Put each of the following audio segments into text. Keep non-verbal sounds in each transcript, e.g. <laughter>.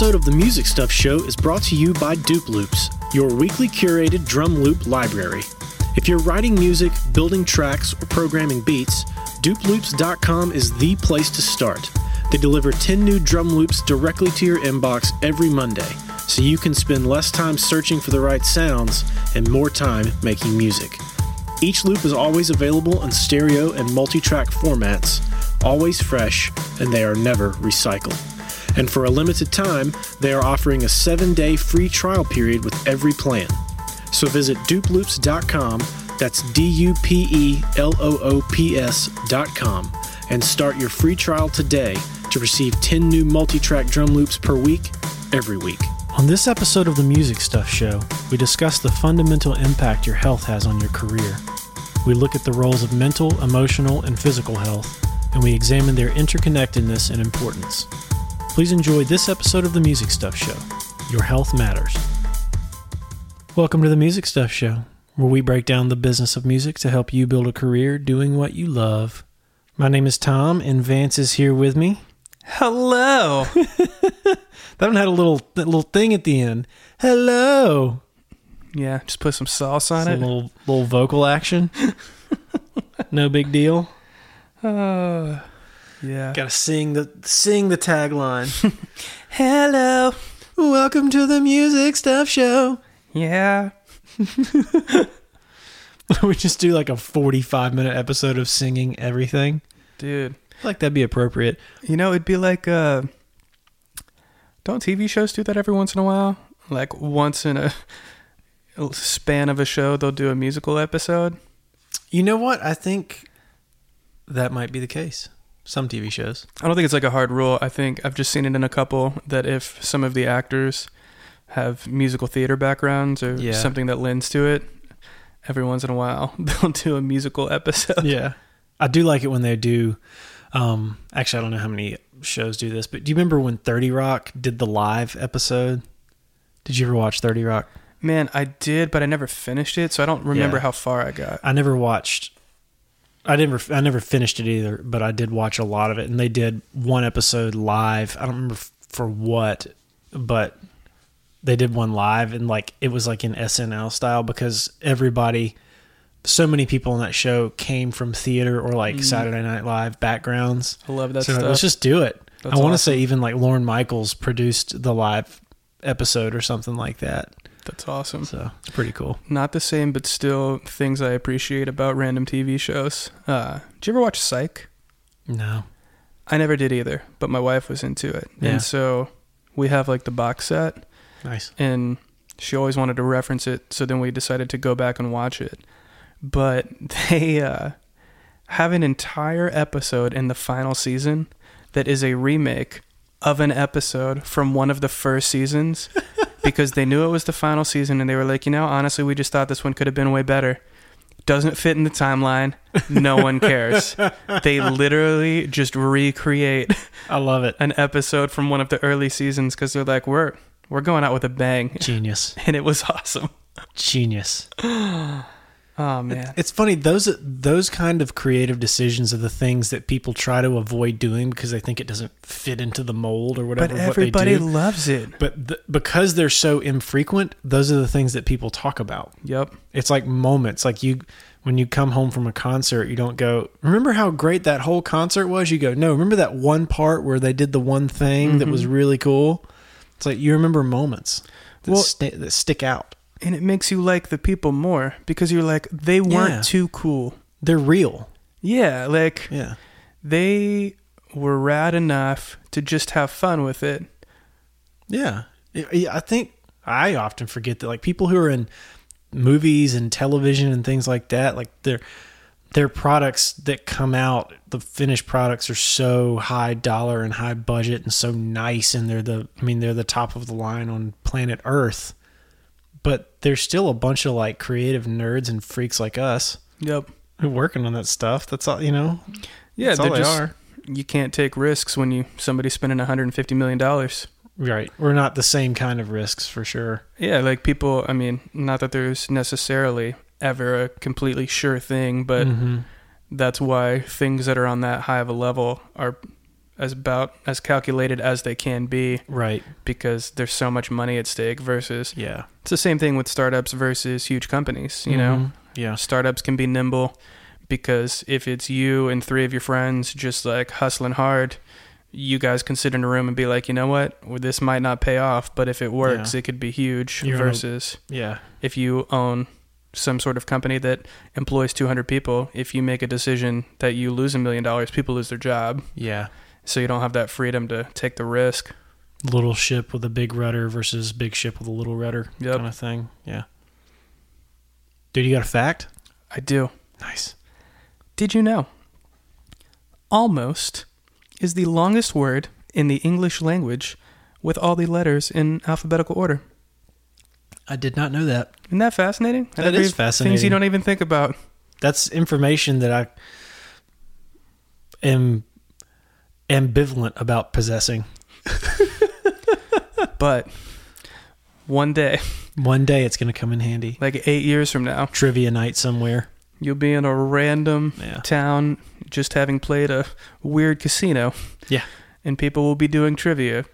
episode of the Music Stuff Show is brought to you by Dupe Loops, your weekly curated drum loop library. If you're writing music, building tracks, or programming beats, dupeloops.com is the place to start. They deliver 10 new drum loops directly to your inbox every Monday, so you can spend less time searching for the right sounds and more time making music. Each loop is always available in stereo and multi track formats, always fresh, and they are never recycled. And for a limited time, they are offering a seven day free trial period with every plan. So visit dupeloops.com, that's D U P E L O O P S.com, and start your free trial today to receive 10 new multi track drum loops per week, every week. On this episode of the Music Stuff Show, we discuss the fundamental impact your health has on your career. We look at the roles of mental, emotional, and physical health, and we examine their interconnectedness and importance. Please enjoy this episode of the Music Stuff Show. Your health matters. Welcome to the Music Stuff Show, where we break down the business of music to help you build a career doing what you love. My name is Tom, and Vance is here with me. Hello. <laughs> that one had a little that little thing at the end. Hello. yeah, just put some sauce on Some it. little little vocal action. <laughs> no big deal. Uh, yeah. Got to sing the sing the tagline. <laughs> Hello. Welcome to the Music Stuff Show. Yeah. <laughs> we just do like a 45 minute episode of singing everything. Dude. I feel like that'd be appropriate. You know, it'd be like uh don't TV shows do that every once in a while? Like once in a span of a show they'll do a musical episode. You know what? I think that might be the case. Some TV shows. I don't think it's like a hard rule. I think I've just seen it in a couple that if some of the actors have musical theater backgrounds or Yeah. something that lends to it, every once in a while <laughs> they'll do a musical episode. Yeah. I do like it when they do. Um, actually, I don't know how many shows do this, but do you remember when 30 Rock did the live episode? Did you ever watch 30 Rock? Man, I did, but I never finished it, so I don't remember Yeah. how far I got. I never watched. I never, I never finished it either, but I did watch a lot of it, and they did one episode live. I don't remember for what, but they did one live, and like it was like in SNL style because everybody, so many people on that show came from theater or like mm. Saturday Night Live backgrounds. I love that so stuff. let's just do it. That's I want to awesome. say even like Lorne Michaels produced the live episode or something like that. That's awesome. So it's pretty cool. Not the same, but still things I appreciate about random TV shows. Uh, did you ever watch Psych? No. I never did either, but my wife was into it. Yeah. And so we have like the box set, Nice. and she always wanted to reference it, so then we decided to go back and watch it. But <laughs> they uh, have an entire episode in the final season that is a remake of an episode from one of the first seasons <laughs> because they knew it was the final season and they were like, you know, honestly, we just thought this one could have been way better. Doesn't fit in the timeline. No one cares. <laughs> they literally just recreate I love it. an episode from one of the early seasons because they're like, we're we're going out with a bang, Genius. <laughs> and it was awesome. Genius. <sighs> Oh man, It's funny those those kind of creative decisions are the things that people try to avoid doing because they think it doesn't fit into the mold or whatever. but what everybody they do. loves it. But th- because they're so infrequent, those are the things that people talk about. Yep. It's like moments. Like you, when you come home from a concert, you don't go, "Remember how great that whole concert was?" You go, "No, remember that one part where they did the one thing that was mm-hmm. really cool." It's like you remember moments that, Well- sta- that stick out. And it makes you like the people more because you're like, they weren't Yeah. too cool. They're real. Yeah, like Yeah. they were rad enough to just have fun with it. Yeah. I- I think I often forget that like people who are in movies and television and things like that, like their their products that come out, the finished products are so high dollar and high budget and so nice and they're the I mean they're the top of the line on planet Earth. But there's still a bunch of like creative nerds and freaks like us Yep. who are working on that stuff. That's all, you know. Yeah, That's all they're just are. you can't take risks when you somebody's spending 150 million dollars. Right. We're not the same kind of risks for sure. Yeah, like people, I mean, not that there's necessarily ever a completely sure thing, but Mhm. that's why things that are on that high of a level are as about as calculated as they can be Right. because there's so much money at stake versus Yeah. it's the same thing with startups versus huge companies, you know. Mhm. Yeah. Startups can be nimble because if it's you and three of your friends just like hustling hard, you guys can sit in a room and be like, you know what, well, this might not pay off, but if it works, Yeah. it could be huge. You're versus Yeah. if you own some sort of company that employs 200 people, if you make a decision that you lose a million dollars, people lose their job. Yeah. So you don't have that freedom to take the risk. Little ship with a big rudder versus big ship with a little rudder Yep. kind of thing. Yeah. Dude, you got a fact? I do. Nice. Did you know? Almost is the longest word in the English language with all the letters in alphabetical order. I did not know that. Isn't that fascinating? That is even- Things you don't even think about. That's information that I am ambivalent about possessing. <laughs> But one day, One day it's going to come in handy. like eight years from now, Trivia night somewhere. you'll be in a random Yeah. town just having played a weird casino. Yeah. And people will be doing trivia.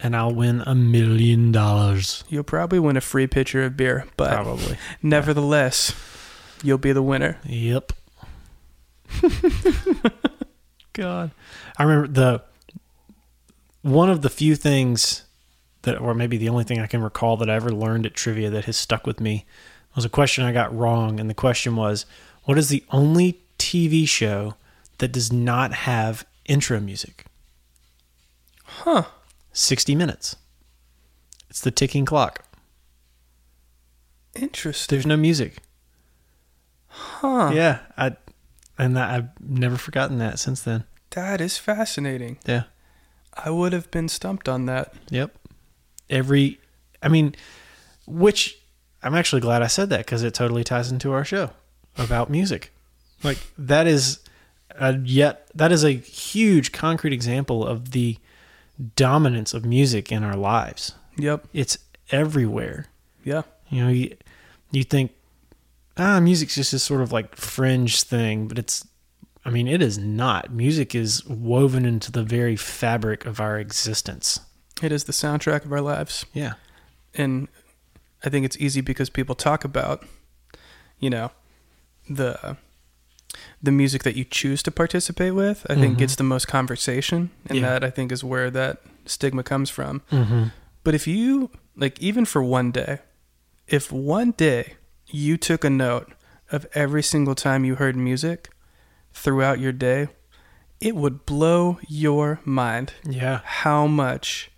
And I'll win a million dollars. You'll probably win a free pitcher of beer, but Probably. nevertheless, you'll be the winner. Yep. <laughs> God. I remember the one of the few things that or maybe the only thing I can recall that I ever learned at trivia that has stuck with me was a question I got wrong and the question was what is the only TV show that does not have intro music? Huh. 60 minutes. It's the ticking clock. Interesting. There's no music. Huh. Yeah, I and that, I've never forgotten that since then. That is fascinating. Yeah. I would have been stumped on that. Yep. Every, I mean, which I'm actually glad I said that because it totally ties into our show about music. Like that is a yet that is a huge concrete example of the dominance of music in our lives. Yep. It's everywhere. Yeah. You know, you, you think ah, music's just this sort of like fringe thing, but it's I mean, it is not. Music is woven into the very fabric of our existence. It is the soundtrack of our lives. Yeah. And I think it's easy because people talk about, you know, the the music that you choose to participate with. I think Mhm. gets the most conversation, and Yeah. that I think is where that stigma comes from. Mm-hmm. But if you like, even for one day, if one day you took a note of every single time you heard music throughout your day, it would blow your mind Yeah. how much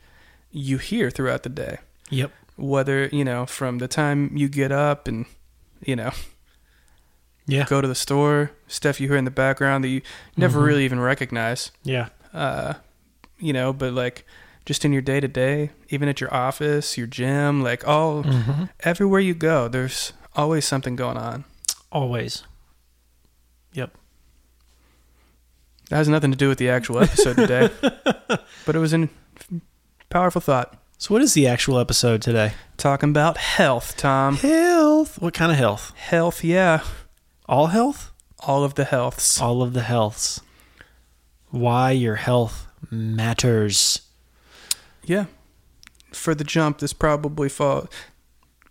you hear throughout the day. Yep. Whether, you know, from the time you get up and, you know, Yeah. go to the store, stuff you hear in the background that you never Mhm. really even recognize. Yeah. Uh, you know, but like just in your day to day, even at your office, your gym, like all Mm-hmm. everywhere you go, there's always something going on. Always. Yep. That has nothing to do with the actual episode today, <laughs> but it was a powerful thought. So, what is the actual episode today? Talking about health, Tom. Health. What kind of health? Health, yeah. All health? All of the healths. All of the healths. Why your health matters. Yeah. For the jump, this probably fall.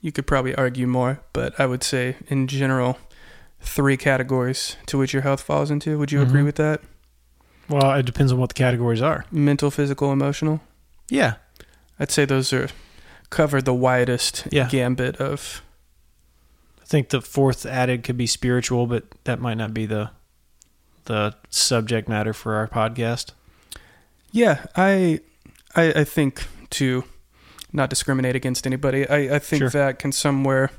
You could probably argue more, but I would say in general, three categories to which your health falls into. Would you agree Mhm. with that? Well, it depends on what the categories are. Mental, physical, emotional. Yeah. I'd say those are cover the widest Yeah. gambit of. I think the fourth added could be spiritual, but that might not be the the subject matter for our podcast. Yeah, I, I, I think to not discriminate against anybody. I, I think Sure. that can somewhere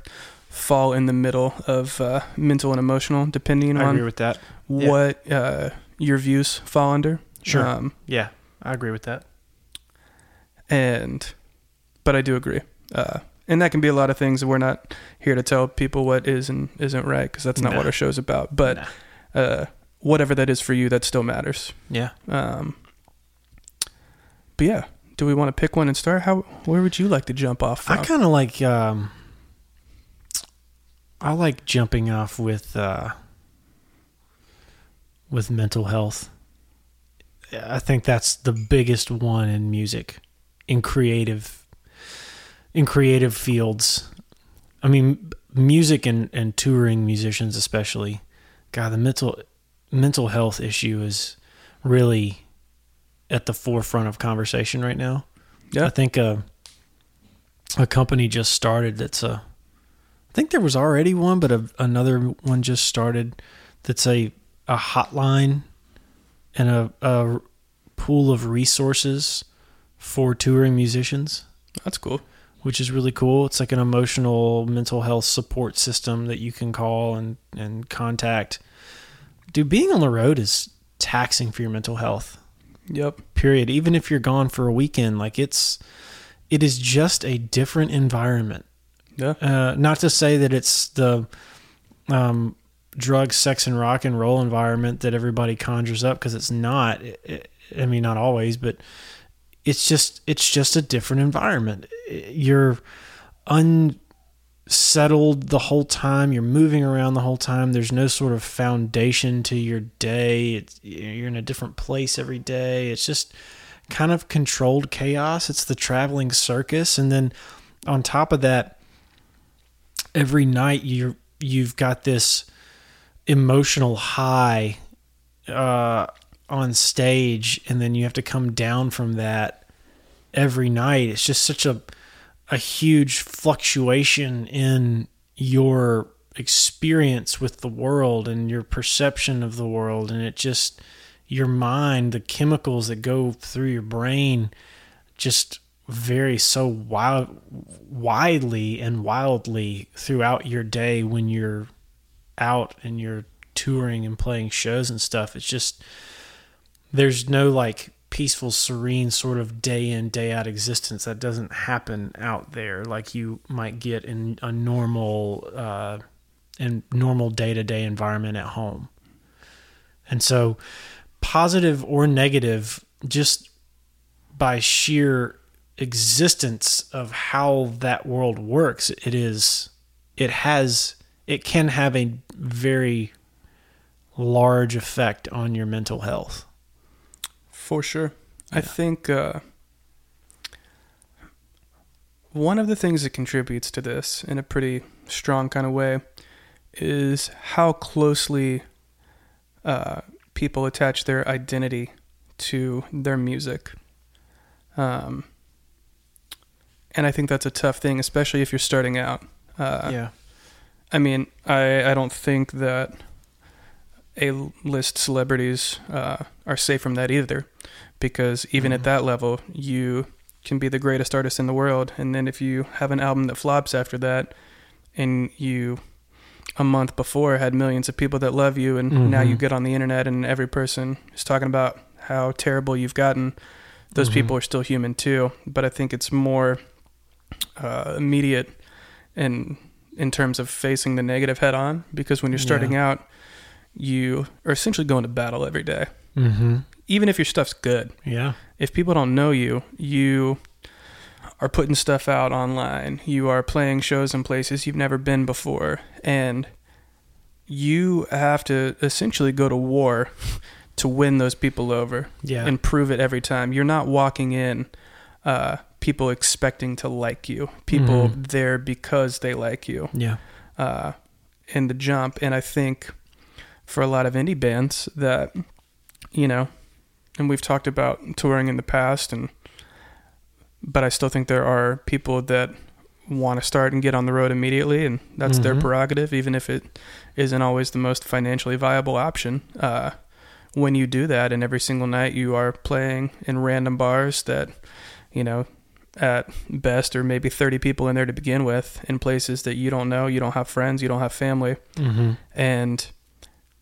fall in the middle of uh, mental and emotional, depending I on agree with that. Yeah. what uh, your views fall under. Sure. Um, Yeah, I agree with that. and, but I do agree. Uh, and that can be a lot of things. We're not here to tell people what is and isn't right because that's not what our show's about. But uh, whatever that is for you, that still matters. yeah, Um, but yeah, do we want to pick one and start? How where would you like to jump off from? I kind of like um, I like jumping off with uh, with mental health. I think that's the biggest one in music, in creative, in creative fields. I mean, music and, and touring musicians especially. God, the mental mental health issue is really at the forefront of conversation right now. Yeah. I think a a company just started that's a I think there was already one, but a, another one just started that's a a hotline and a, a pool of resources for touring musicians, That's cool. which is really cool. It's like an emotional mental health support system that you can call and, and contact. Dude, being on the road is taxing for your mental health. Yep. Period. Even if you're gone for a weekend, like it's it is just a different environment. Yeah. Uh, not to say that it's the um, drug, sex, and rock and roll environment that everybody conjures up because it's not. It- it- I mean, not always, but it's just it's just a different environment. You're unsettled the whole time. You're moving around the whole time. There's no sort of foundation to your day. It's, you're in a different place every day. It's just kind of controlled chaos. It's the traveling circus, and then on top of that, every night you you've got this emotional high uh, on stage, and then you have to come down from that every night. It's just such a a huge fluctuation in your experience with the world and your perception of the world, and it just your mind, the chemicals that go through your brain, just vary so wild, widely and wildly throughout your day when you're out and you're touring and playing shows and stuff. It's just there's no like peaceful, serene sort of day in, day out existence that doesn't happen out there like you might get in a normal uh in normal day to day environment at home. And so positive or negative, just by sheer existence of how that world works, it is it has it can have a very large effect on your mental health. For sure. I think uh, one of the things that contributes to this in a pretty strong kind of way is how closely uh, people attach their identity to their music. Um, and I think that's a tough thing, especially if you're starting out. Uh, yeah. I mean, I, I don't think that A-list celebrities uh, are safe from that either, because even at Mhm. that level, you can be the greatest artist in the world, and then if you have an album that flops after that, and you a month before had millions of people that love you, and now you Mhm. get on the internet and every person is talking about how terrible you've gotten. Those Mhm. people are still human too, but I think it's more uh, immediate in in terms of facing the negative head on because when you're starting Yeah. out, you are essentially going to battle every day. Mm-hmm. Even if your stuff's good, Yeah. if people don't know you, you are putting stuff out online. You are playing shows in places you've never been before, and you have to essentially go to war <laughs> to win those people over Yeah. and prove it every time. You're not walking in uh, people expecting to like you, people Mhm. there because they like you yeah. uh, in the jump. And I think for a lot of indie bands that, you know, and we've talked about touring in the past, and but I still think there are people that want to start and get on the road immediately, and that's their Mhm. prerogative, even if it isn't always the most financially viable option. Uh, when you do that, and every single night you are playing in random bars that, you know, at best or maybe 30 people in there to begin with in places that you don't know, you don't have friends, you don't have family, Mm-hmm. and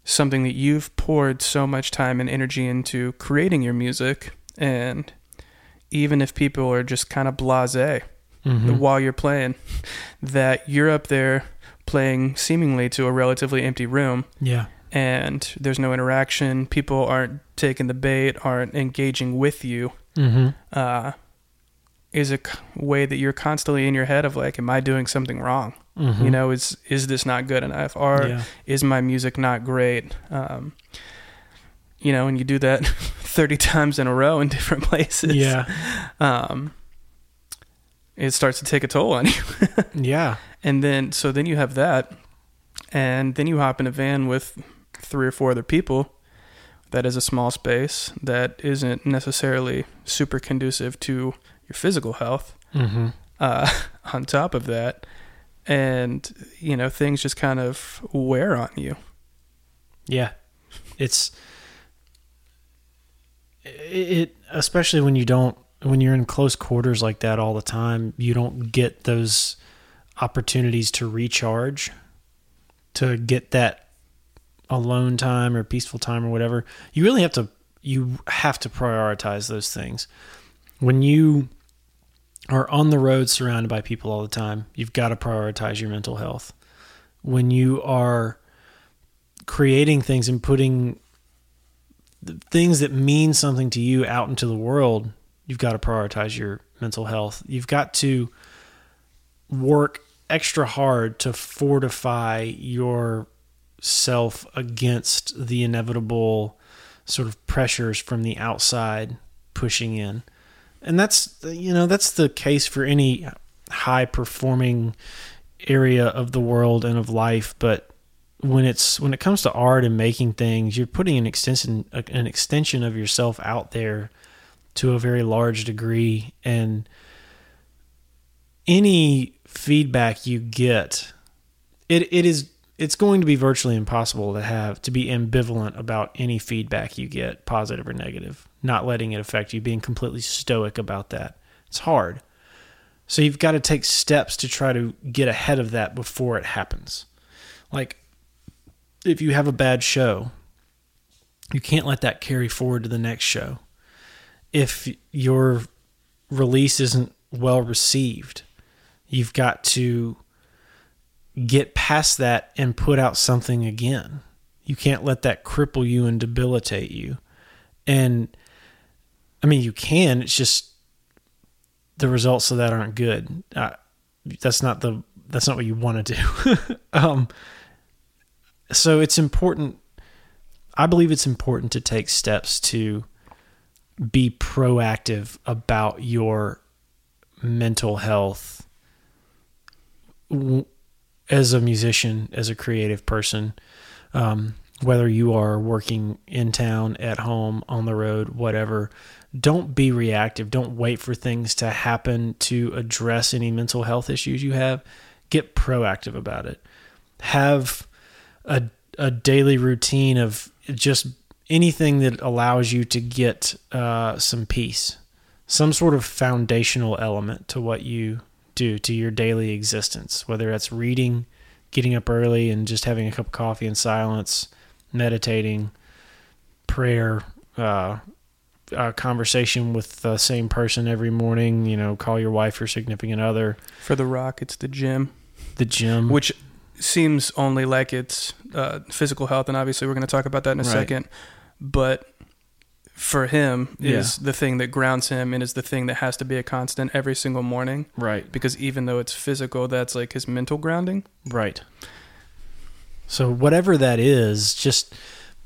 something that you've poured so much time and energy into creating your music and even if people are just kind of blasé Mm-hmm. while you're playing that you're up there playing seemingly to a relatively empty room Yeah. and there's no interaction people aren't taking the bait aren't engaging with you Mm-hmm. uh, is a way that you're constantly in your head of like am i doing something wrong Mm-hmm. you know is is this not good enough or yeah. is my music not great um, you know and you do that <laughs> 30 times in a row in different <laughs> places. Yeah. Um, it starts to take a toll on <laughs> you. Yeah. And then, so then you have that. And then you hop in a van with three or four other people. That is a small space that isn't necessarily super conducive to your physical health. Mm-hmm. Uh, on top of that, and you know things just kind of wear on you. Yeah. It's it especially when you don't when you're in close quarters like that all the time, you don't get those opportunities to recharge, to get that alone time or peaceful time or whatever. You really have to you have to prioritize those things. When you are on the road surrounded by people all the time, you've got to prioritize your mental health. When you are creating things and putting things that mean something to you out into the world, you've got to prioritize your mental health. You've got to work extra hard to fortify yourself against the inevitable sort of pressures from the outside pushing in. And that's you know that's the case for any high performing area of the world and of life, but when it's when it comes to art and making things, you're putting an extension an extension of yourself out there to a very large degree. And any feedback you get it it is it's going to be virtually impossible to have to be ambivalent about any feedback you get positive or negative not letting it affect you being completely stoic about that it's hard so you've got to take steps to try to get ahead of that before it happens like if you have a bad show, you can't let that carry forward to the next show. If your release isn't well received, you've got to get past that and put out something again. You can't let that cripple you and debilitate you. And I mean, you can, it's just the results of that aren't good. Uh, that's not the that's not what you want to do. <laughs> um, so it's important I believe it's important to take steps to be proactive about your mental health as a musician, as a creative person, um, whether you are working in town, at home, on the road, whatever. Don't be reactive. Don't wait for things to happen to address any mental health issues you have. Get proactive about it. Have a a daily routine of just anything that allows you to get uh, some peace, some sort of foundational element to what you do to your daily existence, whether that's reading, getting up early and just having a cup of coffee in silence, meditating, prayer, uh, a conversation with the same person every morning. You know, call your wife or significant other. For The Rock, it's the gym. The gym, which seems only like it's uh, physical health, and obviously we're going to talk about that in a Right. second. But for him is Yeah. the thing that grounds him and is the thing that has to be a constant every single morning. right, Because even though it's physical, that's like his mental grounding. Right. So whatever that is, just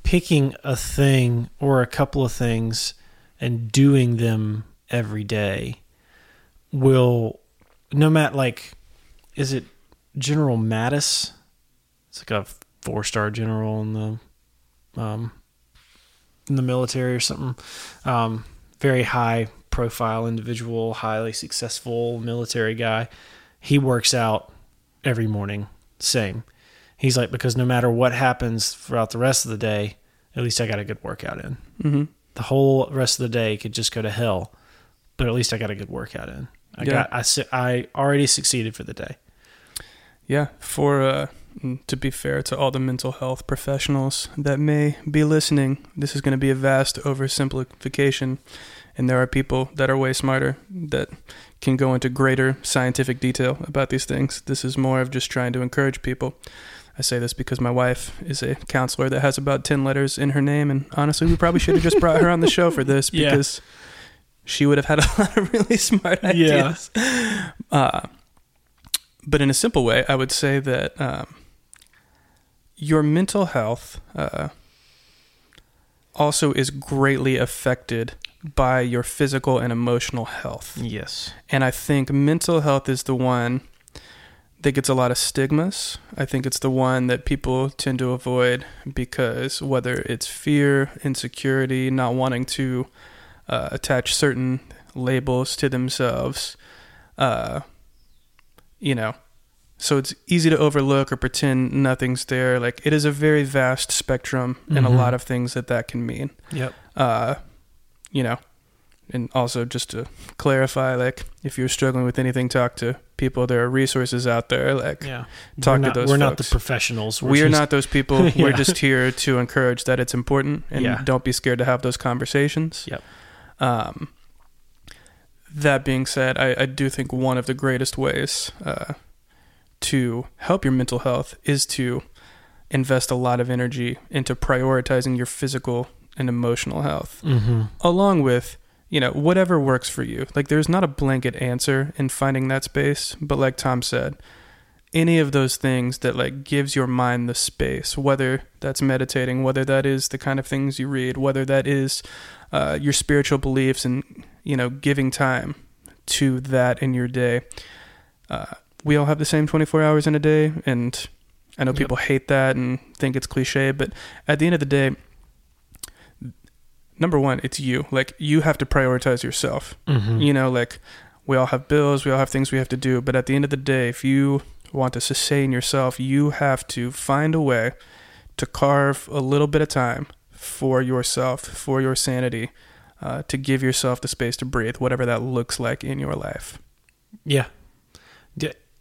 picking a thing or a couple of things and doing them every day will no matter like is it General Mattis? It's like a four star general in the um in the military or something. Um very high profile individual, highly successful military guy. He works out every morning. Same. He's like, because no matter what happens throughout the rest of the day, at least I got a good workout in. Mm-hmm. The whole rest of the day could just go to hell, but at least I got a good workout in. I Yeah. got I I already succeeded for the day. Yeah, for uh, mm, to be fair to all the mental health professionals that may be listening, this is going to be a vast oversimplification, and there are people that are way smarter that can go into greater scientific detail about these things. This is more of just trying to encourage people. I say this because my wife is a counselor that has about 10 letters in her name, and honestly, we probably should have just brought her on the show for this <laughs> Yeah. because she would have had a <laughs> lot of really smart ideas. Uh, but in a simple way, I would say that um, your mental health uh, also is greatly affected by your physical and emotional health. Yes. And I think mental health is the one that gets a lot of stigmas. I think it's the one that people tend to avoid because whether it's fear, insecurity, not wanting to uh, attach certain labels to themselves, uh, you know, so it's easy to overlook or pretend nothing's there. Like it is a very vast spectrum and a Mhm. lot of things that that can mean. Yep. Uh, you know, and also just to clarify, like if you're struggling with anything, talk to people. There are resources out there. Like Yeah. Talk we're to not, those We're not the professionals. We're we are just- not those people. <laughs> We're just here to encourage that it's important and Yeah. don't be scared to have those conversations. Yep. Um, that being said, I, I do think one of the greatest ways uh, to help your mental health is to invest a lot of energy into prioritizing your physical and emotional health, Mhm. along with you know whatever works for you. Like there's not a blanket answer in finding that space, but like Tom said, any of those things that like gives your mind the space, whether that's meditating, whether that is the kind of things you read, whether that is uh, your spiritual beliefs, and you know giving time to that in your day. Uh, we all have the same 24 hours in a day, and I know Yep. people hate that and think it's cliche, but at the end of the day, number one, it's you. Like you have to prioritize yourself. Mhm. You know, like we all have bills, we all have things we have to do, but at the end of the day, if you want to sustain yourself, you have to find a way to carve a little bit of time for yourself, for your sanity, uh, to give yourself the space to breathe, whatever that looks like in your life. Yeah.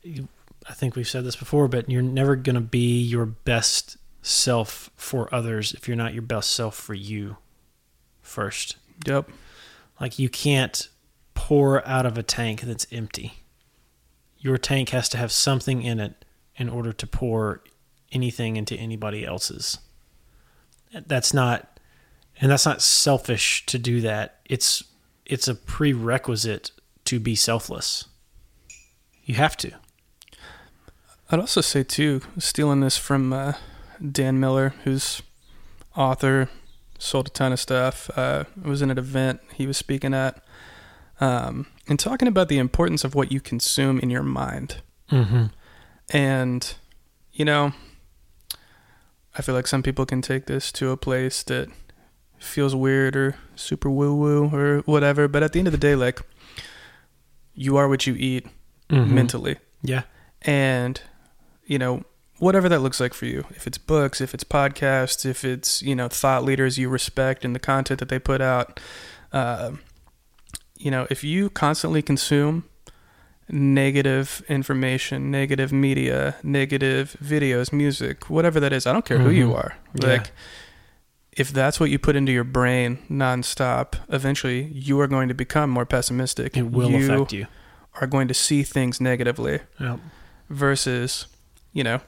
You- I think we've said this before, but you're never going to be your best self for others if you're not your best self for you first. Yep. Like you can't pour out of a tank that's empty. Your tank has to have something in it in order to pour anything into anybody else's. That's not and that's not selfish to do that. It's it's a prerequisite to be selfless. You have to. I'd also say too, stealing this from uh, Dan Miller, who's author, sold a ton of stuff. Uh, was in an event he was speaking at, um, and talking about the importance of what you consume in your mind. Mm-hmm. And you know, I feel like some people can take this to a place that feels weird or super woo woo or whatever. But at the end of the day, like you are what you eat mentally Yeah. and you know whatever that looks like for you if it's books if it's podcasts if it's you know thought leaders you respect and the content that they put out uh, you know if you constantly consume negative information negative media negative videos music whatever that is i don't care who you Mhm. are Yeah. like if that's what you put into your brain nonstop eventually you are going to become more pessimistic It will you affect you. are going to see things negatively Yep. versus you know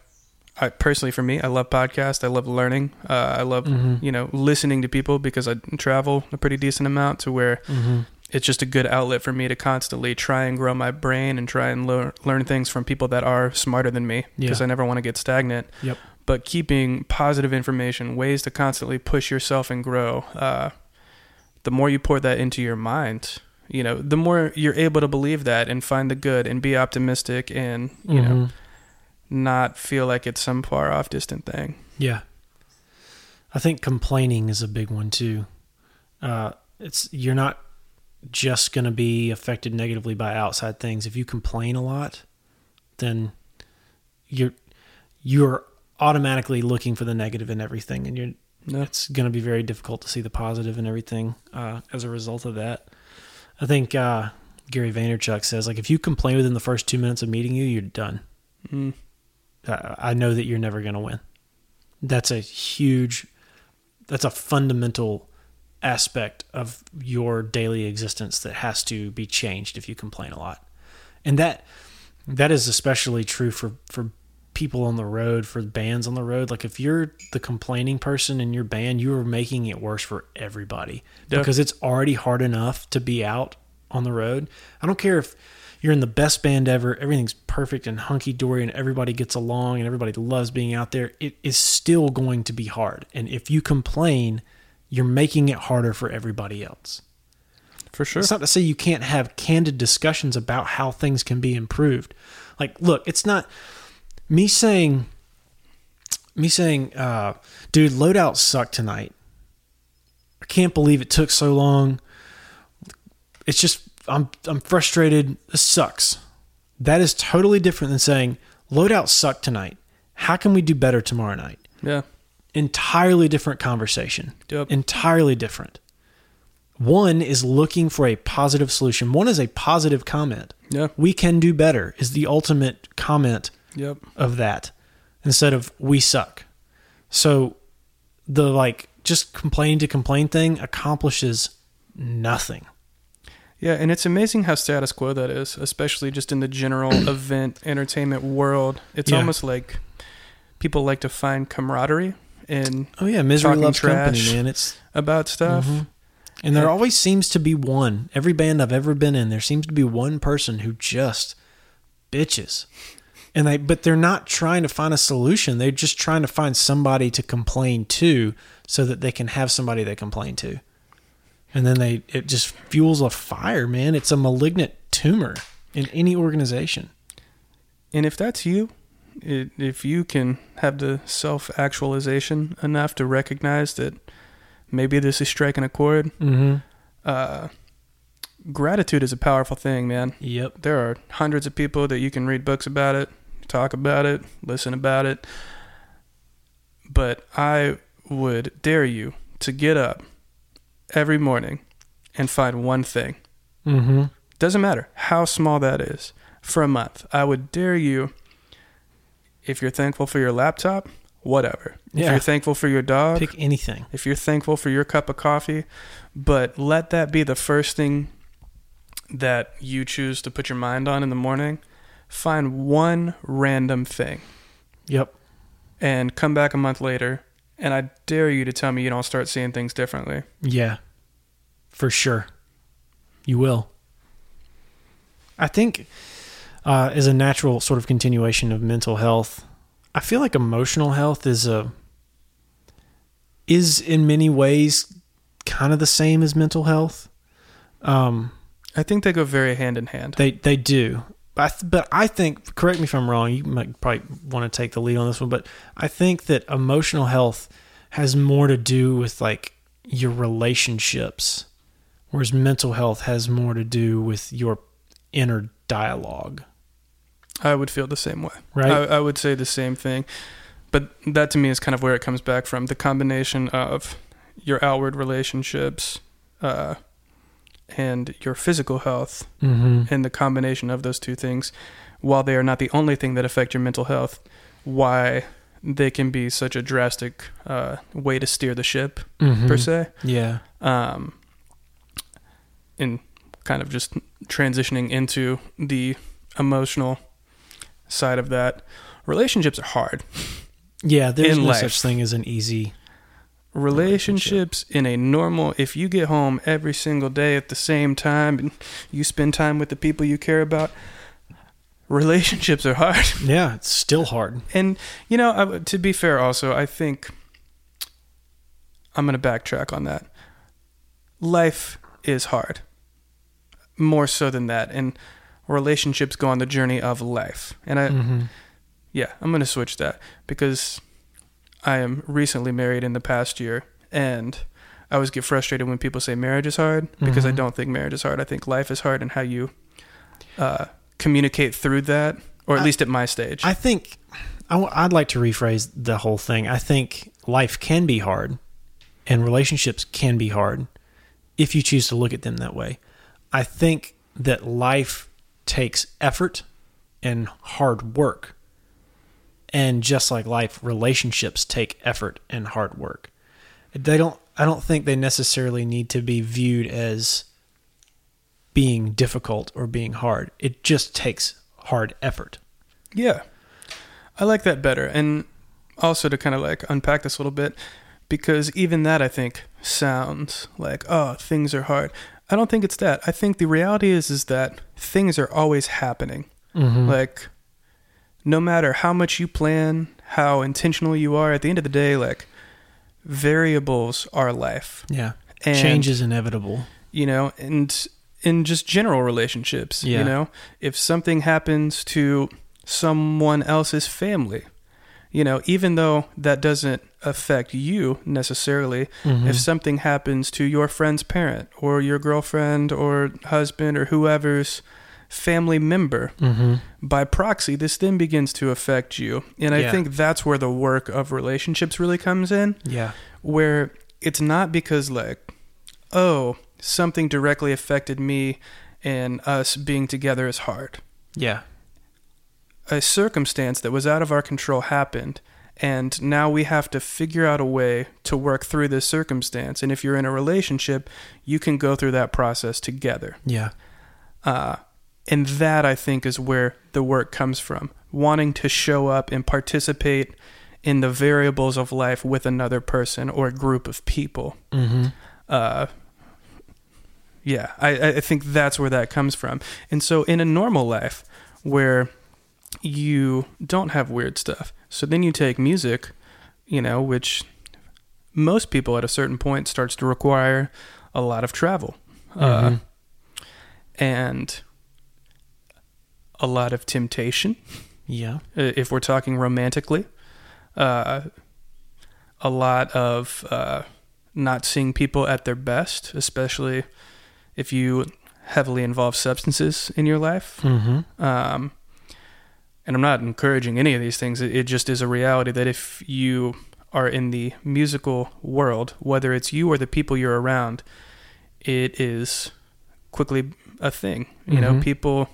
I personally for me I love podcasts I love learning uh, I love Mhm. you know listening to people because I travel a pretty decent amount to where Mm-hmm. it's just a good outlet for me to constantly try and grow my brain and try and learn learn things from people that are smarter than me because Yeah. I never want to get stagnant Yep. but keeping positive information ways to constantly push yourself and grow uh, the more you pour that into your mind you know the more you're able to believe that and find the good and be optimistic and you know Mhm. Not feel like it's some far off distant thing. Yeah. I think complaining is a big one too. Uh, it's you're not just going to be affected negatively by outside things. If you complain a lot, then you're you're automatically looking for the negative in everything, and you're No. it's going to be very difficult to see the positive in everything uh, as a result of that. I think uh, Gary Vaynerchuk says like if you complain within the first two minutes of meeting you, you're done. Mm. I I know that you're never going to win. That's a huge, that's a fundamental aspect of your daily existence that has to be changed if you complain a lot. And that, that is especially true for, for people on the road, for bands on the road. Like if you're the complaining person in your band, you are making it worse for everybody because it's already hard enough to be out on the road. I don't care if you're in the best band ever, everything's perfect and hunky dory, and everybody gets along and everybody loves being out there. It is still going to be hard. And if you complain, you're making it harder for everybody else. For sure. It's not to say you can't have candid discussions about how things can be improved. Like, look, it's not me saying, me saying, uh, dude, loadout sucked tonight. I can't believe it took so long. It's just, I'm, I'm frustrated. This sucks. That is totally different than saying, loadout sucked tonight. How can we do better tomorrow night? yeah. Entirely different conversation. Yep. Entirely different. One is looking for a positive solution. One is a positive comment. Yeah. We can do better is the ultimate comment Yep. of that instead of we suck. So the like just complain to complain thing accomplishes nothing. Yeah, and it's amazing how status quo that is, especially just in the general <clears throat> event entertainment world. It's Yeah. almost like people like to find camaraderie in Oh yeah, misery loves trash. company, man. It's about stuff. Mhm. and there Yeah. always seems to be one. Every band I've ever been in, there seems to be one person who just bitches. And they but they're not trying to find a solution. They're just trying to find somebody to complain to so that they can have somebody they complain to. And then they it just fuels a fire, man. It's a malignant tumor in any organization. And if that's you, it, if you can have the self actualization enough to recognize that maybe this is striking a chord, Mm-hmm. uh, gratitude is a powerful thing, man. Yep. There are hundreds of people that you can read books about it, talk about it, listen about it. But I would dare you to get up every morning and find one thing. Mm-hmm. Doesn't matter how small that is for a month. I would dare you, if you're thankful for your laptop, whatever. Yeah. If you're thankful for your dog, Pick anything. if you're thankful for your cup of coffee, but let that be the first thing that you choose to put your mind on in the morning. Find one random thing Yep. and come back a month later, and I dare you to tell me you don't start seeing things differently. Yeah. For sure. You will. I think uh, as a natural sort of continuation of mental health, I feel like emotional health is a is in many ways kind of the same as mental health. Um, I think they go very hand in hand. they they do. But I, th- but I think correct me if I'm wrong. You might probably want to take the lead on this one, but I think that emotional health has more to do with like your relationships, whereas mental health has more to do with your inner dialogue. I would feel the same way. Right. I, I would say the same thing. But that to me is kind of where it comes back from the combination of your outward relationships uh, and your physical health, Mm-hmm. and the combination of those two things, while they are not the only thing that affect your mental health, why they can be such a drastic uh, way to steer the ship, Mm-hmm. per se. Yeah. Um, and kind of just transitioning into the emotional side of that. Relationships are hard. Yeah. There's In no life. such thing as an easy. Relationships in a normal if you get home every single day at the same time and you spend time with the people you care about relationships are hard <laughs> Yeah, it's still hard. and you know I, to be fair also i think i'm going to backtrack on that life is hard more so than that and relationships go on the journey of life and i Mm-hmm. yeah, I'm going to switch that because I am recently married in the past year and I always get frustrated when people say marriage is hard because I Mhm. don't think marriage is hard. I think life is hard and how you uh, communicate through that, or at I- least at my stage. I think I w- I'd like to rephrase the whole thing. I think life can be hard and relationships can be hard if you choose to look at them that way. I think that life takes effort and hard work. And just like life, relationships take effort and hard work. They don't I don't think they necessarily need to be viewed as being difficult or being hard. It just takes hard effort. Yeah. I like that better. And also to kind of like unpack this a little bit, because even that I think sounds like, oh, things are hard. I don't think it's that. I think the reality is is that things are always happening. Mm-hmm. Like no matter how much you plan, how intentional you are, at the end of the day, like variables are life. Yeah. And, Change is inevitable. You know, and in just general relationships, Yeah. you know, if something happens to someone else's family, you know, even though that doesn't affect you necessarily, Mhm. if something happens to your friend's parent or your girlfriend or husband or whoever's family member, Mhm. by proxy, this then begins to affect you. And I Yeah. think that's where the work of relationships really comes in, Yeah. where it's not because, like, oh, something directly affected me and us being together is hard. Yeah. A circumstance that was out of our control happened. And now we have to figure out a way to work through this circumstance. And if you're in a relationship, you can go through that process together. Yeah. Uh, and that I think is where the work comes from. Wanting to show up and participate in the variables of life with another person or a group of people. Mm-hmm. Uh, yeah, I, I think that's where that comes from. And so in a normal life where you don't have weird stuff, so then you take music, you know, which most people at a certain point starts to require a lot of travel. Uh, Mhm. and a lot of temptation, Yeah. uh, if we're talking romantically. Uh, a lot of uh, not seeing people at their best, especially if you heavily involve substances in your life. Mm-hmm. Um, and I'm not encouraging any of these things. It, it just is a reality that if you are in the musical world, whether it's you or the people you're around, it is quickly a thing. You know, Mhm. people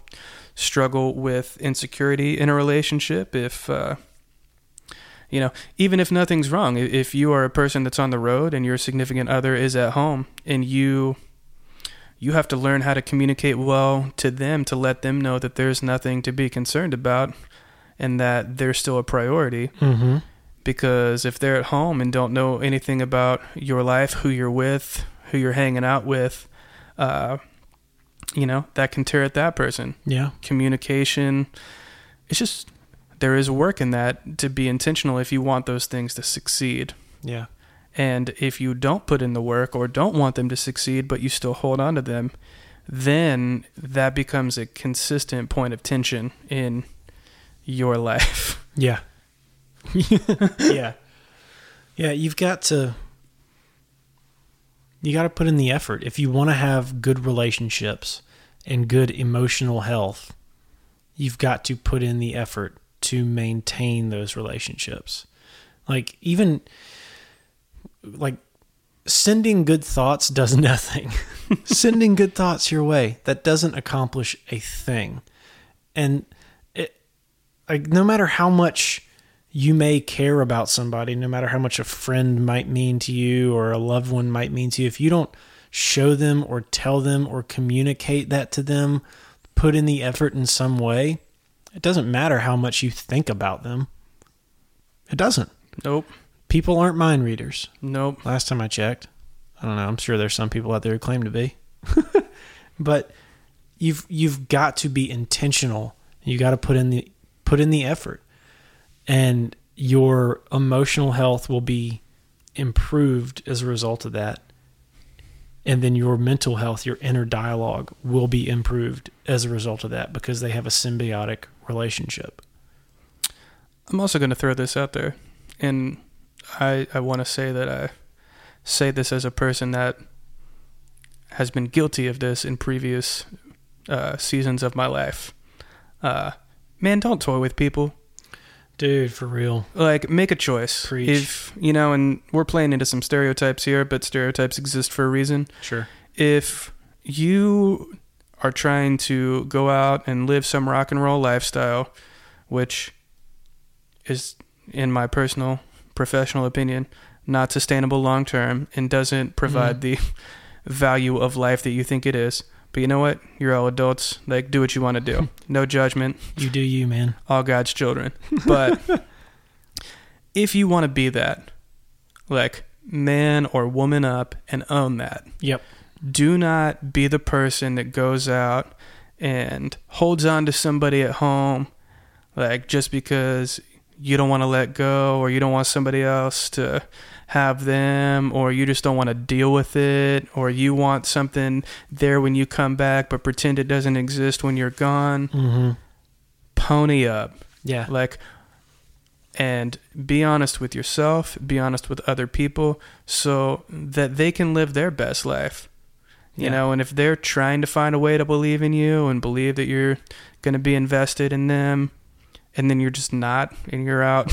struggle with insecurity in a relationship if. Uh, you know, even if nothing's wrong, if you are a person that's on the road and your significant other is at home and you you have to learn how to communicate well to them to let them know that there's nothing to be concerned about and that they're still a priority Mm-hmm. because if they're at home and don't know anything about your life, who you're with, who you're hanging out with, uh, you know, that can tear at that person. Yeah. Communication, it's just there is work in that to be intentional if you want those things to succeed. Yeah. And if you don't put in the work or don't want them to succeed, but you still hold on to them, then that becomes a consistent point of tension in your <laughs> life. Yeah. <laughs> yeah. Yeah, you've got to you got to put in the effort if you want to have good relationships and good emotional health. You've got to put in the effort to maintain those relationships. Like even like sending good thoughts does <laughs> nothing. <laughs> sending good thoughts your way that doesn't accomplish a thing. And it like no matter how much you may care about somebody, no matter how much a friend might mean to you or a loved one might mean to you, if you don't show them or tell them or communicate that to them, put in the effort in some way, it doesn't matter how much you think about them. It doesn't. Nope. People aren't mind readers. Nope. Last time I checked. I don't know. I'm sure there's some people out there who claim to be. <laughs> but you've you've got to be intentional. You got to put in the put in the effort. And your emotional health will be improved as a result of that. And then your mental health, your inner dialogue will be improved as a result of that because they have a symbiotic relationship. I'm also going to throw this out there, and I I want to say that I say this as a person that has been guilty of this in previous uh, seasons of my life. Uh, man, don't toy with people. Dude, for real. Like, make a choice. Preach. If you know, and we're playing into some stereotypes here, but stereotypes exist for a reason. Sure. if you are trying to go out and live some rock and roll lifestyle, which is, in my personal professional opinion, not sustainable long term and doesn't provide Mhm. the <laughs> value of life that you think it is. But you know what? You're all adults. Like, do what you want to do. <laughs> No judgment. You do you, man. All God's children. But <laughs> if you want to be that, like, man or woman up and own that, Yep. do not be the person that goes out and holds on to somebody at home like just because you don't want to let go or you don't want somebody else to have them or you just don't want to deal with it or you want something there when you come back but pretend it doesn't exist when you're gone Mm-hmm. pony up Yeah. like and be honest with yourself be honest with other people so that they can live their best life you Yeah. know and if they're trying to find a way to believe in you and believe that you're going to be invested in them and then you're just not and you're out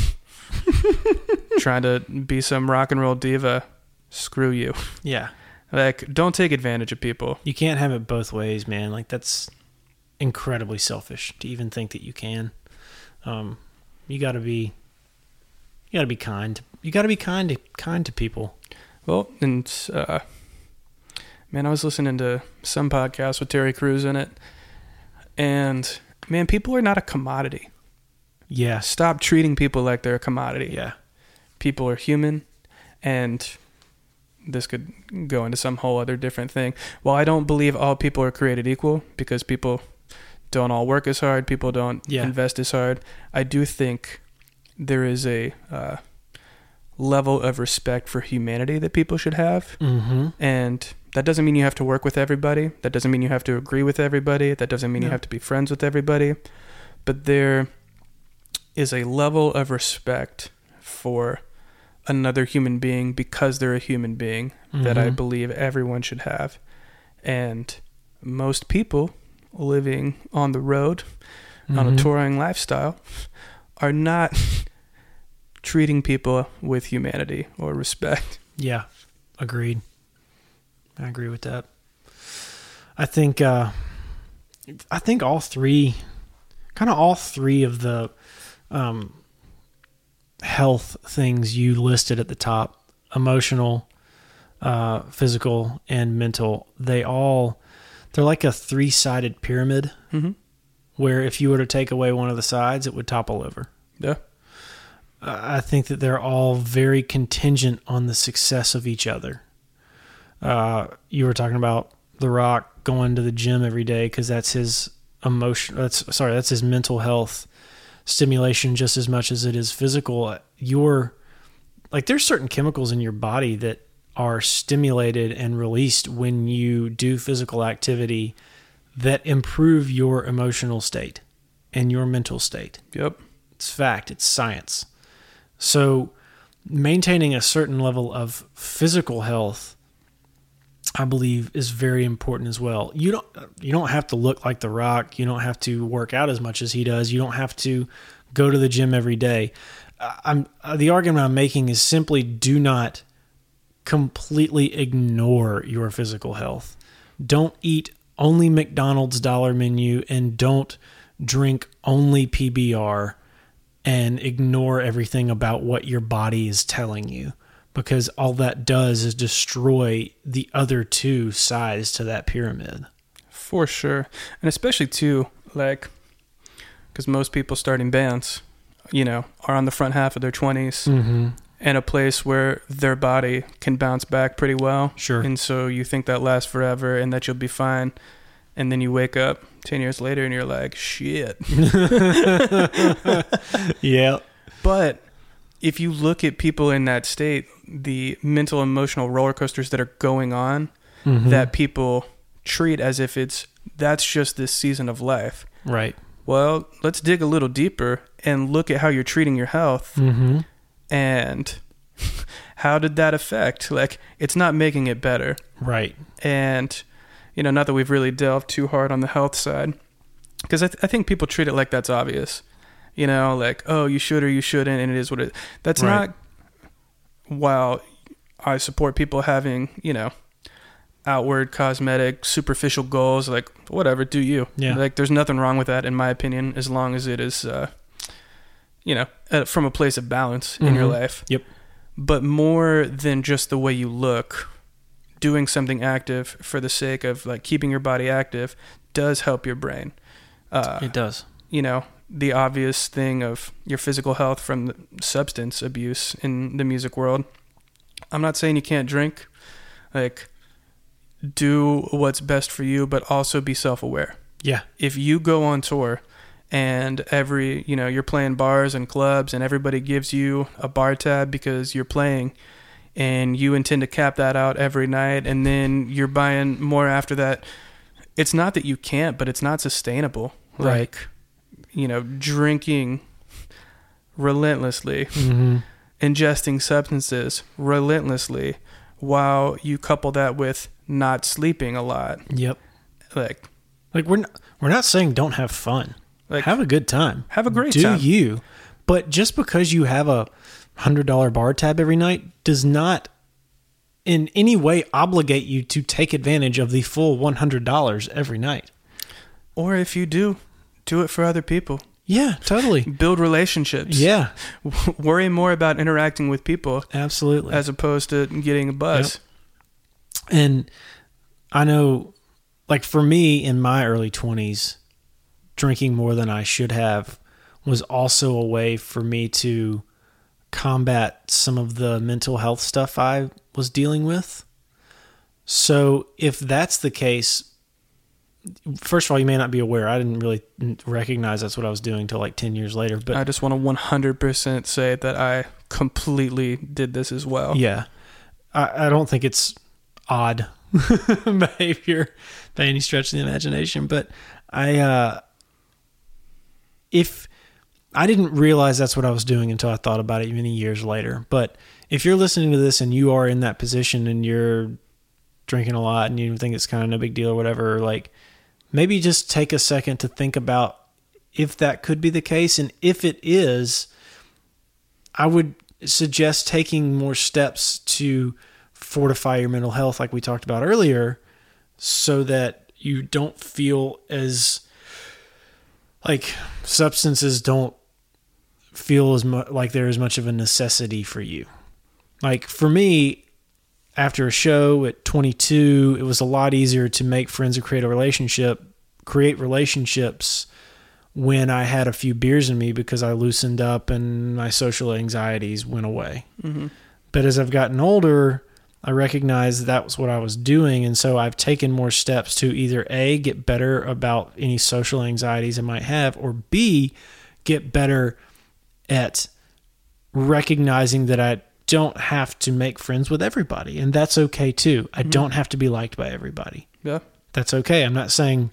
<laughs> trying to be some rock and roll diva screw you Yeah. like don't take advantage of people You can't have it both ways, man. Like that's incredibly selfish to even think that you can. Um, you got to be, you got to be kind. You got to be kind to kind to people. Well, and uh, man, I was listening to some podcast with Terry Crews in it, and man, people are not a commodity. Yeah. Stop treating people like they're a commodity. Yeah. People are human, and this could go into some whole other different thing. Well, I don't believe all people are created equal, because people don't all work as hard, people don't Yeah. invest as hard, I do think there is a uh, level of respect for humanity that people should have. Mm-hmm. And that doesn't mean you have to work with everybody. That doesn't mean you have to agree with everybody. That doesn't mean you have to be friends with everybody. But there is a level of respect for another human being because they're a human being that I Mhm. believe everyone should have. And most people living on the road on a Mhm. touring lifestyle are not <laughs> treating people with humanity or respect. Yeah, agreed. I agree with that. I think uh I think all three kind of all three of the um health things you listed at the top, emotional, uh physical and mental, they all they're like a three-sided pyramid Mm-hmm. where if you were to take away one of the sides it would topple over. Yeah. I think that they're all very contingent on the success of each other. Uh, you were talking about The Rock going to the gym every day because that's his emotion. That's sorry, that's his mental health stimulation just as much as it is physical. Your like there's certain chemicals in your body that are stimulated and released when you do physical activity that improve your emotional state and your mental state. Yep. It's fact, it's science. So, maintaining a certain level of physical health I believe is very important as well. You don't you don't have to look like the rock, you don't have to work out as much as he does, you don't have to go to the gym every day. I'm uh, the argument I'm making is simply do not completely ignore your physical health. Don't eat only McDonald's dollar menu and don't drink only PBR and ignore everything about what your body is telling you because all that does is destroy the other two sides to that pyramid. For sure. And especially too, like, because most people starting bands, you know, are on the front half of their 20s Mm-hmm. and a place where their body can bounce back pretty well. Sure. And so you think that lasts forever and that you'll be fine. And then you wake up 10 years later and you're like, shit. <laughs> <laughs> yeah. But if you look at people in that state, the mental emotional roller coasters that are going on Mhm. that people treat as if it's that's just this season of life. right. Well, let's dig a little deeper and look at how you're treating your health Mm-hmm. and <laughs> how did that affect? Like, it's not making it better. Right. And, you know, not that we've really delved too hard on the health side, because I, th- I think people treat it like that's obvious. You know, like, oh, you should or you shouldn't, and it is what it That's Right. not, while I support people having, you know, outward cosmetic superficial goals like whatever do you Yeah. like there's nothing wrong with that in my opinion as long as it is uh you know from a place of balance in your Mhm. life Yep. but more than just the way you look doing something active for the sake of like keeping your body active does help your brain uh it does. you know the obvious thing of your physical health from the substance abuse in the music world i'm not saying you can't drink like do what's best for you but also be self-aware Yeah. if you go on tour and every you know you're playing bars and clubs and everybody gives you a bar tab because you're playing and you intend to cap that out every night and then you're buying more after that it's not that you can't but it's not sustainable Right. like you know drinking relentlessly Mm-hmm. ingesting substances relentlessly while you couple that with not sleeping a lot Yep. like Like we're not, we're not saying don't have fun. like have a good time. have a great Do time Do you? But just because you have a hundred dollar bar tab every night does not in any way obligate you to take advantage of the full one hundred dollars every night. or if you do do it for other people Yeah, totally. build relationships Yeah, <laughs> worry more about interacting with people absolutely. as opposed to getting a buzz And I know, like for me in my early 20s, drinking more than I should have was also a way for me to combat some of the mental health stuff I was dealing with. So if that's the case, first of all, you may not be aware. I didn't really recognize that's what I was doing until like 10 years later. But i just want to 100% say that i completely did this as well Yeah. I, I don't think it's odd <laughs> behavior by any stretch of the imagination, but I uh if I didn't realize that's what I was doing until I thought about it many years later. But if you're listening to this and you are in that position and you're drinking a lot and you think it's kind of no big deal or whatever, like maybe just take a second to think about if that could be the case and if it is, I would suggest taking more steps to fortify your mental health, like we talked about earlier, so that you don't feel as like substances don't feel as much like they're as much of a necessity for you. Like for me, after a show at 22, it was a lot easier to make friends and create a relationship, create relationships when I had a few beers in me because I loosened up and my social anxieties went away. hmm But as I've gotten older, I recognize that was what I was doing. And so I've taken more steps to either A, get better about any social anxieties I might have, or B, get better at recognizing that I don't have to make friends with everybody. And that's okay too. I Mhm. don't have to be liked by everybody. yeah That's okay. I'm not saying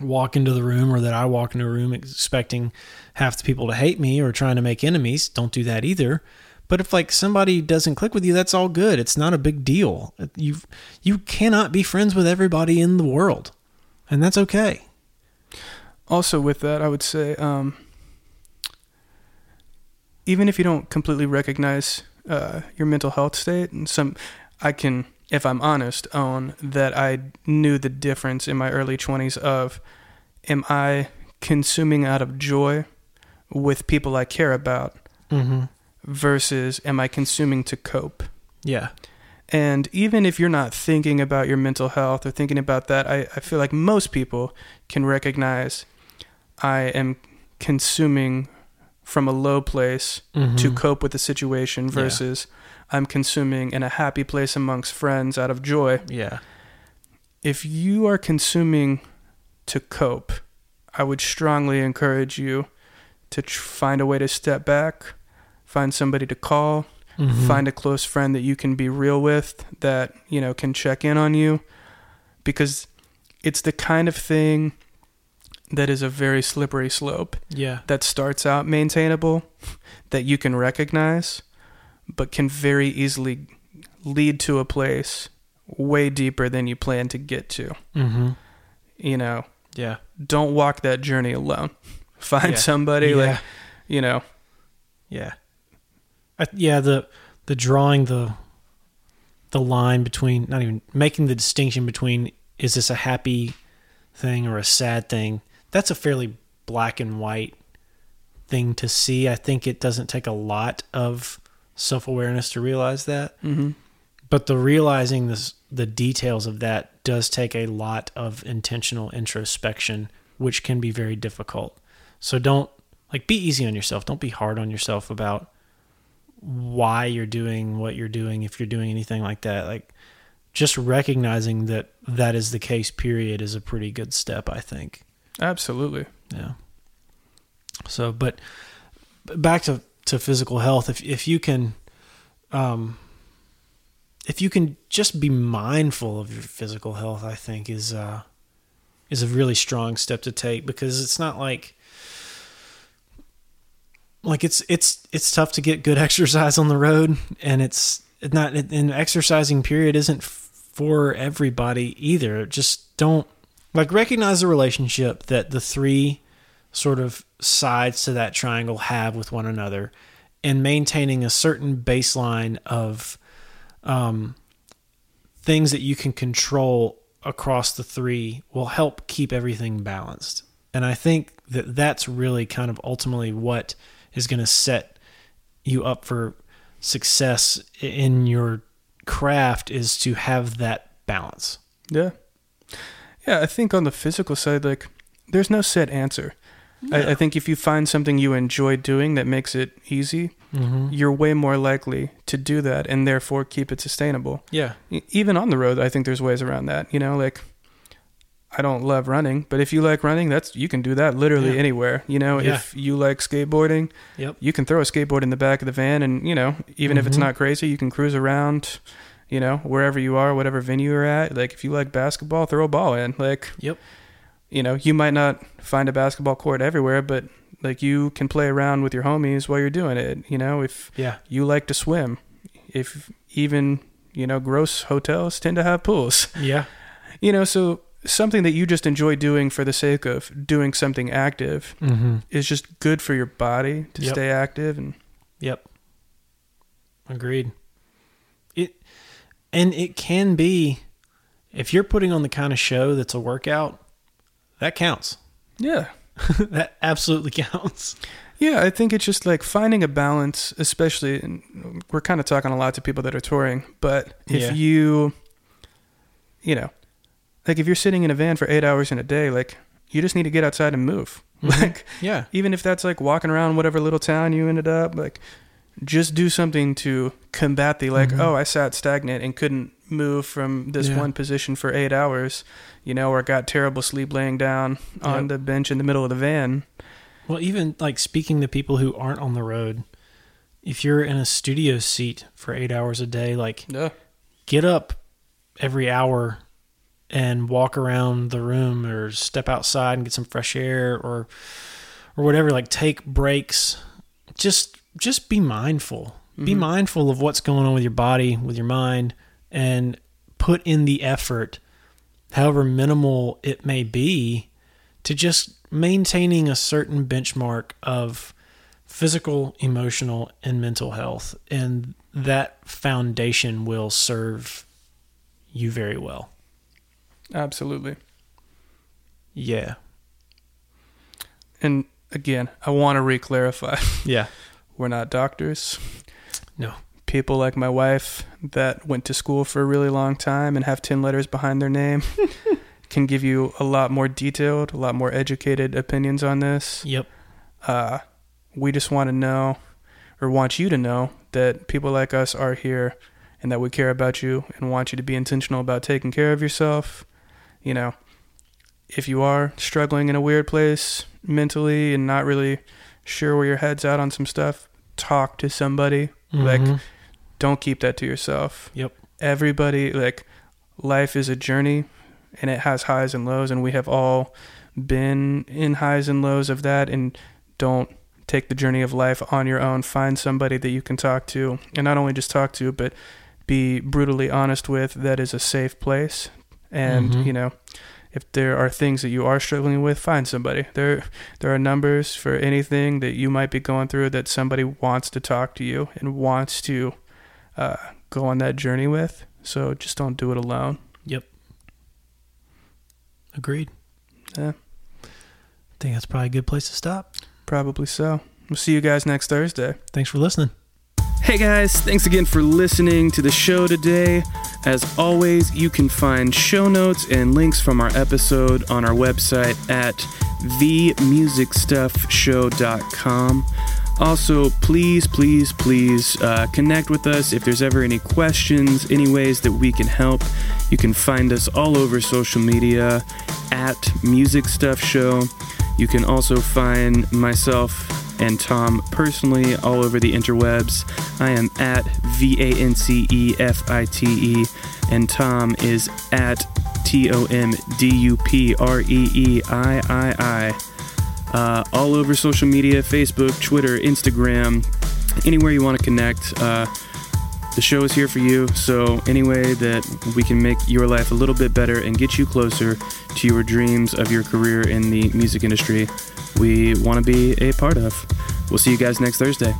walk into the room or that I walk into a room expecting half the people to hate me or trying to make enemies. Don't do that either. But if like somebody doesn't click with you, that's all good. It's not a big deal. You you cannot be friends with everybody in the world. And that's okay. also with that i would say um, even if you don't completely recognize uh, your mental health state and some i can if i'm honest own that i knew the difference in my early 20s of am i consuming out of joy with people i care about Mm-hmm. versus am i consuming to cope Yeah. and even if you're not thinking about your mental health or thinking about that, I, I feel like most people can recognize I am consuming from a low place to Mhm. cope with the situation Yeah. versus I'm consuming in a happy place amongst friends out of joy. Yeah. If you are consuming to cope, I would strongly encourage you to tr- find a way to step back, find somebody to call, Mhm. find a close friend that you can be real with that you know can check in on you because it's the kind of thing that is a very slippery slope Yeah. that starts out maintainable that you can recognize but can very easily lead to a place way deeper than you plan to get to Mm-hmm. you know Yeah. don't walk that journey alone <laughs> find Yeah. somebody yeah. like you know Yeah, I, yeah. The the drawing the the line between not even making the distinction between is this a happy thing or a sad thing. That's a fairly black and white thing to see. I think it doesn't take a lot of self awareness to realize that, hmm but the realizing this the details of that does take a lot of intentional introspection, which can be very difficult. So don't like be easy on yourself. Don't be hard on yourself about why you're doing what you're doing if you're doing anything like that. Like just recognizing that that is the case period is a pretty good step, I think. Absolutely Yeah. So, but back to to physical health. If if you can, um, if you can just be mindful of your physical health, I think is uh, is a really strong step to take because it's not like like it's it's it's tough to get good <laughs> exercise on the road, and it's not an exercising period isn't for everybody either. Just don't like recognize the relationship that the three sort of sides to that triangle have with one another and maintaining a certain baseline of um, things that you can control across the three will help keep everything balanced. And I think that that's really kind of ultimately what is going to set you up for success in your craft is to have that balance. Yeah. Yeah, I think on the physical side, like, there's no set answer. No. I, I, think if you find something you enjoy doing that makes it easy, mm-hmm. you're way more likely to do that and therefore keep it sustainable. Yeah. Even on the road, I think there's ways around that. You know, like, I don't love running, but if you like running, that's you can do that literally yeah. anywhere. You know, yeah. if you like skateboarding, yep. you can throw a skateboard in the back of the van, and you know, even mm-hmm. if it's mm-hmm. not crazy, you can cruise around. You know, wherever you are, whatever venue you're at. Like, if you like basketball, throw a ball in. Like, yep. You know, you might not find a basketball court everywhere, but like you can play around with your homies while you're doing it. You know, if yeah. you like to swim, if even you know, gross hotels tend to have pools. Yeah. You know, so something that you just enjoy doing for the sake of doing something active mm-hmm. is just good for your body to yep. stay active and yep agreed and it can be if you're putting on the kind of show that's a workout that counts yeah <laughs> that absolutely counts yeah i think it's just like finding a balance especially and we're kind of talking a lot to people that are touring but if yeah. you you know like if you're sitting in a van for eight hours in a day, like you just need to get outside and move. <laughs> Mm-hmm. Like yeah, even if that's like walking around whatever little town you ended up, like just do something to combat the like, mm-hmm. oh, I sat stagnant and couldn't move from this yeah. one position for eight hours, you know, or got terrible sleep laying down on yep. the bench in the middle of the van. Well, even like speaking to people who aren't on the road, if you're in a studio seat for eight hours a day, like yeah. get up every hour and walk around the room or step outside and get some fresh air or or whatever like take breaks just just be mindful mm-hmm. be mindful of what's going on with your body with your mind and put in the effort however minimal it may be to just maintaining a certain benchmark of physical emotional and mental health and that foundation will serve you very well Absolutely. Yeah. And again, I want to re-clarify. Yeah. <laughs> We're not doctors. No. People like my wife that went to school for a really long time and have 10 letters behind their name <laughs> can give you a lot more detailed, a lot more educated opinions on this. Yep. Uh, we just want to know or want you to know that people like us are here and that we care about you and want you to be intentional about taking care of yourself you know, if you are struggling in a weird place mentally and not really sure where your head's at on some stuff, talk to somebody. Mm-hmm. Like, don't keep that to yourself. Yep. Everybody, like, life is a journey and it has highs and lows, and we have all been in highs and lows of that. And don't take the journey of life on your own. Find somebody that you can talk to, and not only just talk to, but be brutally honest with that is a safe place and mm-hmm. you know if there are things that you are struggling with find somebody. There there are numbers for anything that you might be going through that somebody wants to talk to you and wants to uh, go on that journey with. So just don't do it alone. Yep. Agreed. Yeah. I think that's probably a good place to stop. Probably so. We'll see you guys next thursday. Thanks for listening Hey guys, thanks again for listening to the show today. As always, you can find show notes and links from our episode on our website at themusicstuffshow.com. Also, please, please, please uh, connect with us if there's ever any questions, any ways that we can help. You can find us all over social media at Music Stuff Show. You can also find myself and Tom personally all over the interwebs. I am at V A N C E F I T E, and Tom is at T O M D U P R E E I I I. Uh, all over social media Facebook, Twitter, Instagram, anywhere you want to connect. Uh, the show is here for you, so any way that we can make your life a little bit better and get you closer to your dreams of your career in the music industry, we want to be a part of. We'll see you guys next Thursday.